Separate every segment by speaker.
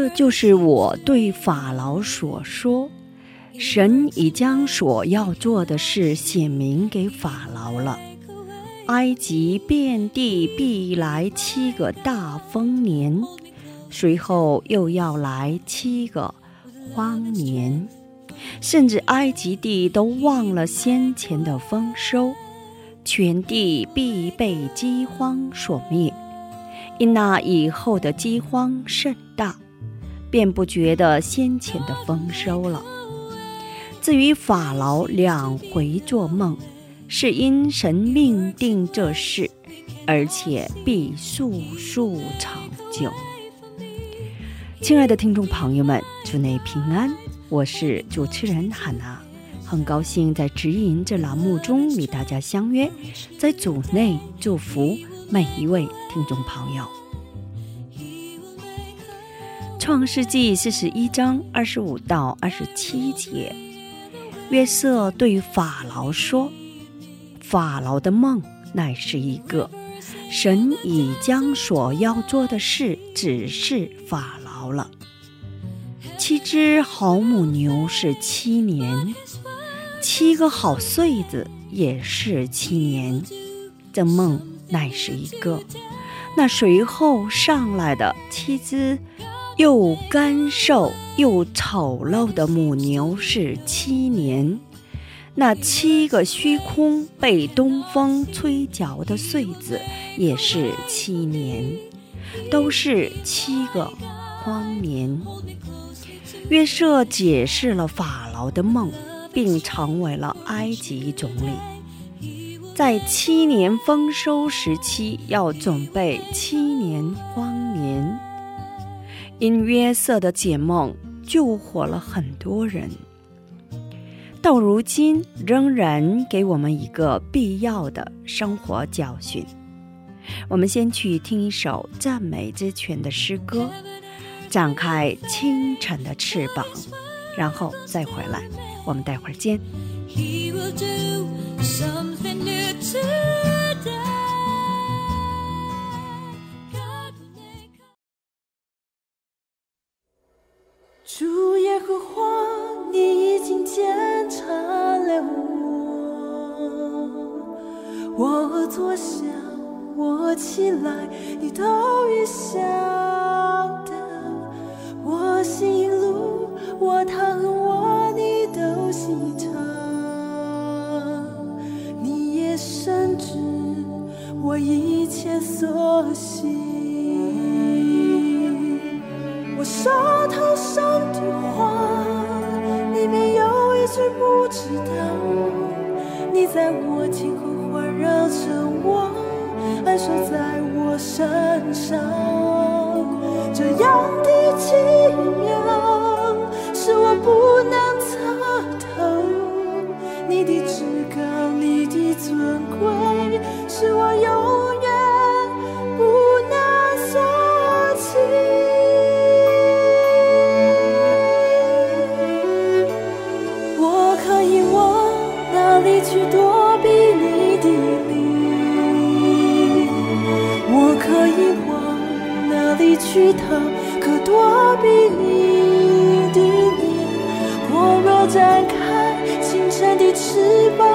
Speaker 1: 这就是我对法老所说：神已将所要做的事显明给法老了。埃及遍地必来七个大丰年，随后又要来七个荒年，甚至埃及地都忘了先前的丰收，全地必被饥荒所灭。因那以后的饥荒甚大，便不觉得先前的丰收了。至于法老两回做梦，是因神命定这事，而且必速速成就。亲爱的听众朋友们，祝你平安，我是主持人汉娜，很高兴在指引这栏目中与大家相约，在组内祝福每一位听众朋友。创世纪四十一章二十五到二十七节，约瑟对法老说：“法老的梦乃是一个，神已将所要做的事指示法老了。七只好母牛是七年，七个好穗子也是七年。这梦乃是一个，那随后上来的七只。”又干瘦又丑陋的母牛是七年，那七个虚空被东风吹嚼的穗子也是七年，都是七个荒年。约瑟解释了法老的梦，并成为了埃及总理。在七年丰收时期，要准备七年荒。因约瑟的解梦救活了很多人，到如今仍然给我们一个必要的生活教训。我们先去听一首赞美之泉的诗歌，展开清晨的翅膀，然后再回来。我们待会儿见。
Speaker 2: He will do something new today.
Speaker 3: 主耶和华，你已经检查了我，我坐下，我起来，你都一下我听后环绕着我，安守在我身上。这样的奇妙，是我不能测透。你的至高，你的尊贵，是我永去逃？可躲避你的面？我若展开清晨的翅膀，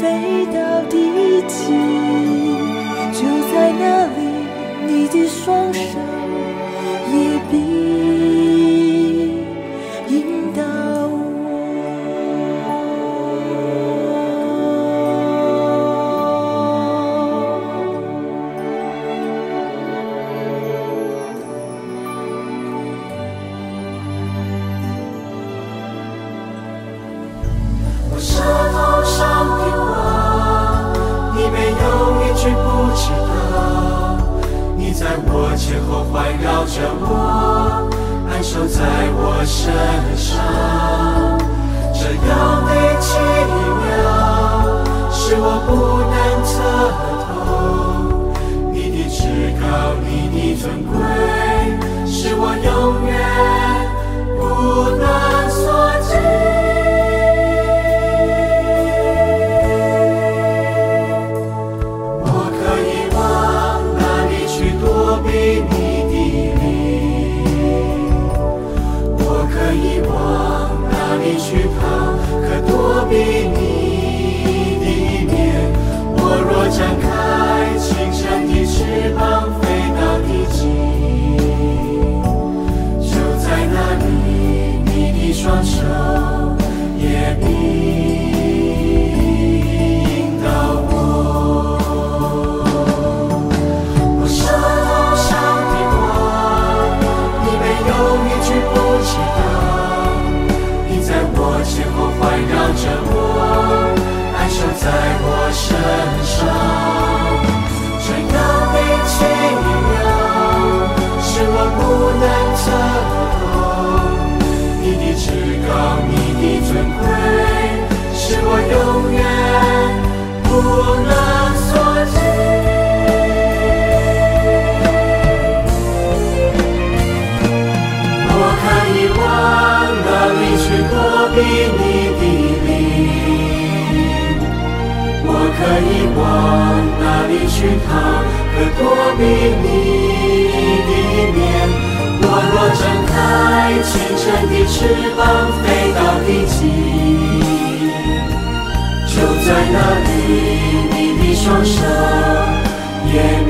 Speaker 3: 飞到地极，就在那里，你的双手我
Speaker 2: 知道你在我前后环绕着我安守在我身上。这样的奇妙是我不能测透你的至高你的尊贵是我永远不能。我我可以往哪里去逃？可躲避你的面？我若
Speaker 4: 展开清晨的翅膀，飞到地极，就在那里，你的双手也
Speaker 1: 迷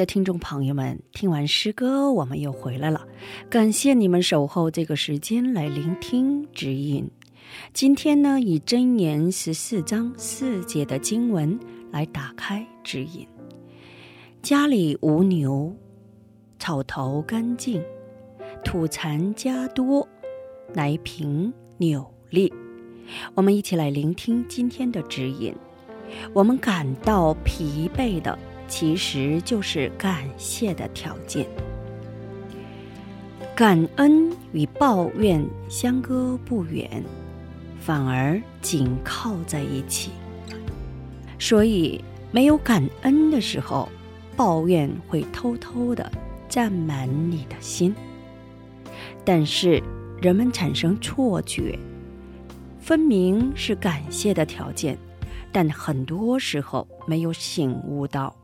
Speaker 1: 的听众朋友们，听完诗歌，我们又回来了。感谢你们守候这个时间来聆听指引。今天呢，以箴言十四章四节的经文来打开指引。家里无牛，草头干净，土残家多，乃凭扭力。我们一起来聆听今天的指引。我们感到疲惫的，其实就是感谢的条件。感恩与抱怨相隔不远，反而紧靠在一起。所以，没有感恩的时候，抱怨会偷偷的占满你的心。但是，人们产生错觉，分明是感谢的条件。但很多时候没有醒悟到，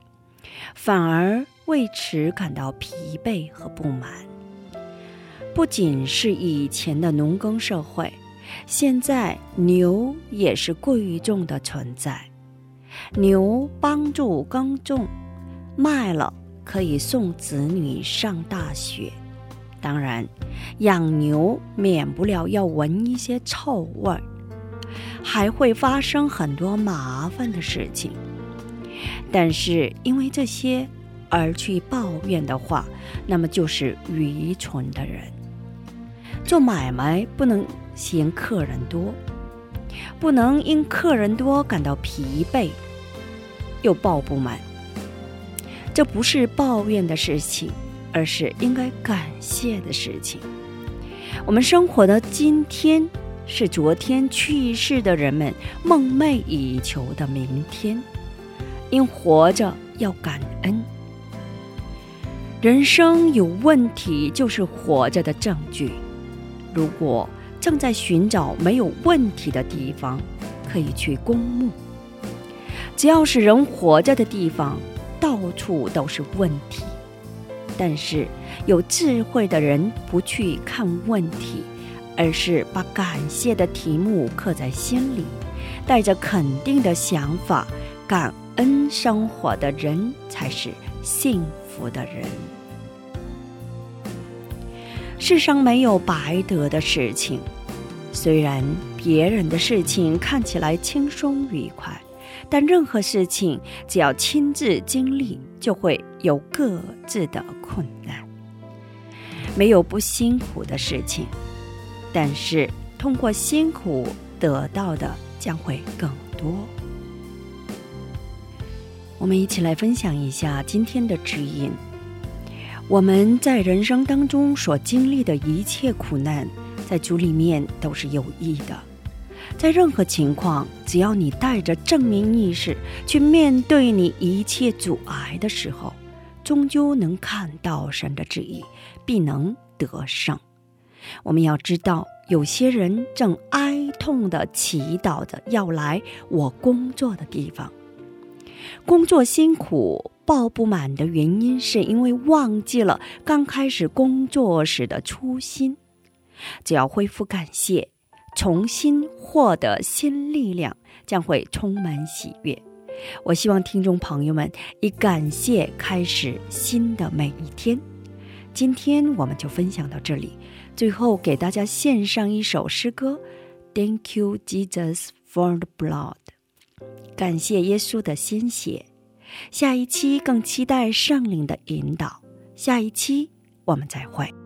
Speaker 1: 反而为此感到疲惫和不满。不仅是以前的农耕社会，现在牛也是贵重的存在。牛帮助耕种，卖了可以送子女上大学。当然，养牛免不了要闻一些臭味儿。还会发生很多麻烦的事情。但是因为这些而去抱怨的话，那么就是愚蠢的人。做买卖不能嫌客人多，不能因客人多感到疲惫，又抱不满。这不是抱怨的事情，而是应该感谢的事情。我们生活的今天，是昨天去世的人们梦寐以求的明天。因活着要感恩。人生有问题，就是活着的证据。如果正在寻找没有问题的地方，可以去公墓。只要是人活着的地方，到处都是问题。但是有智慧的人不去看问题，而是把感谢的题目刻在心里，带着肯定的想法，感恩生活的人才是幸福的人。世上没有白得的事情，虽然别人的事情看起来轻松愉快，但任何事情只要亲自经历，就会有各自的困难。没有不辛苦的事情，但是通过辛苦得到的将会更多。我们一起来分享一下今天的指引。我们在人生当中所经历的一切苦难，在主里面都是有益的。在任何情况，只要你带着正面意识去面对你一切阻碍的时候，终究能看到神的旨意，必能得胜。我们要知道，有些人正哀痛的祈祷着要来我工作的地方。工作辛苦、抱不满的原因，是因为忘记了刚开始工作时的初心。只要恢复感谢，重新获得新力量，将会充满喜悦。我希望听众朋友们以感谢开始新的每一天。今天我们就分享到这里，最后给大家献上一首诗歌：Thank you, Jesus, for the blood。感谢耶稣的鲜血。下一期更期待圣灵的引导。下一期我们再会。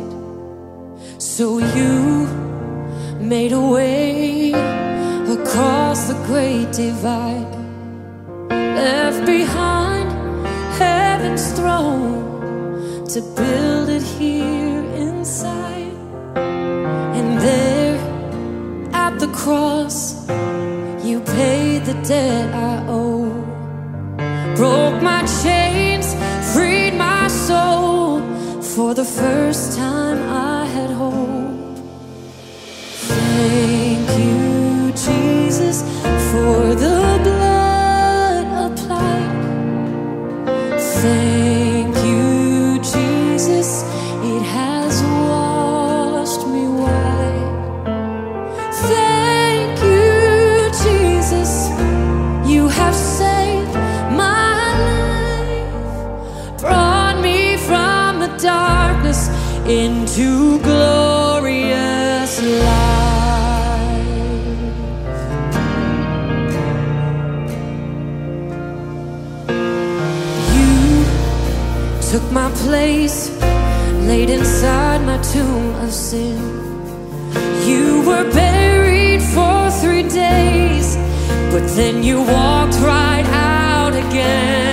Speaker 4: So you made a way across the great divide, left behind heaven's throne to build it here inside. And there at the cross, you paid the debt I owe, broke my chains, freed my soul for the first time I Oh. took my place, laid inside my tomb of sin. You were buried for three days, but then you walked right out again.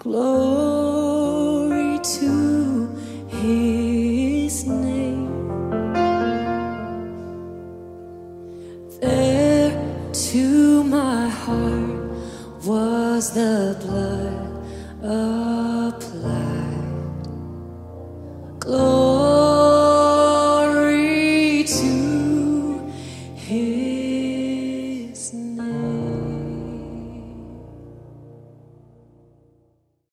Speaker 4: close.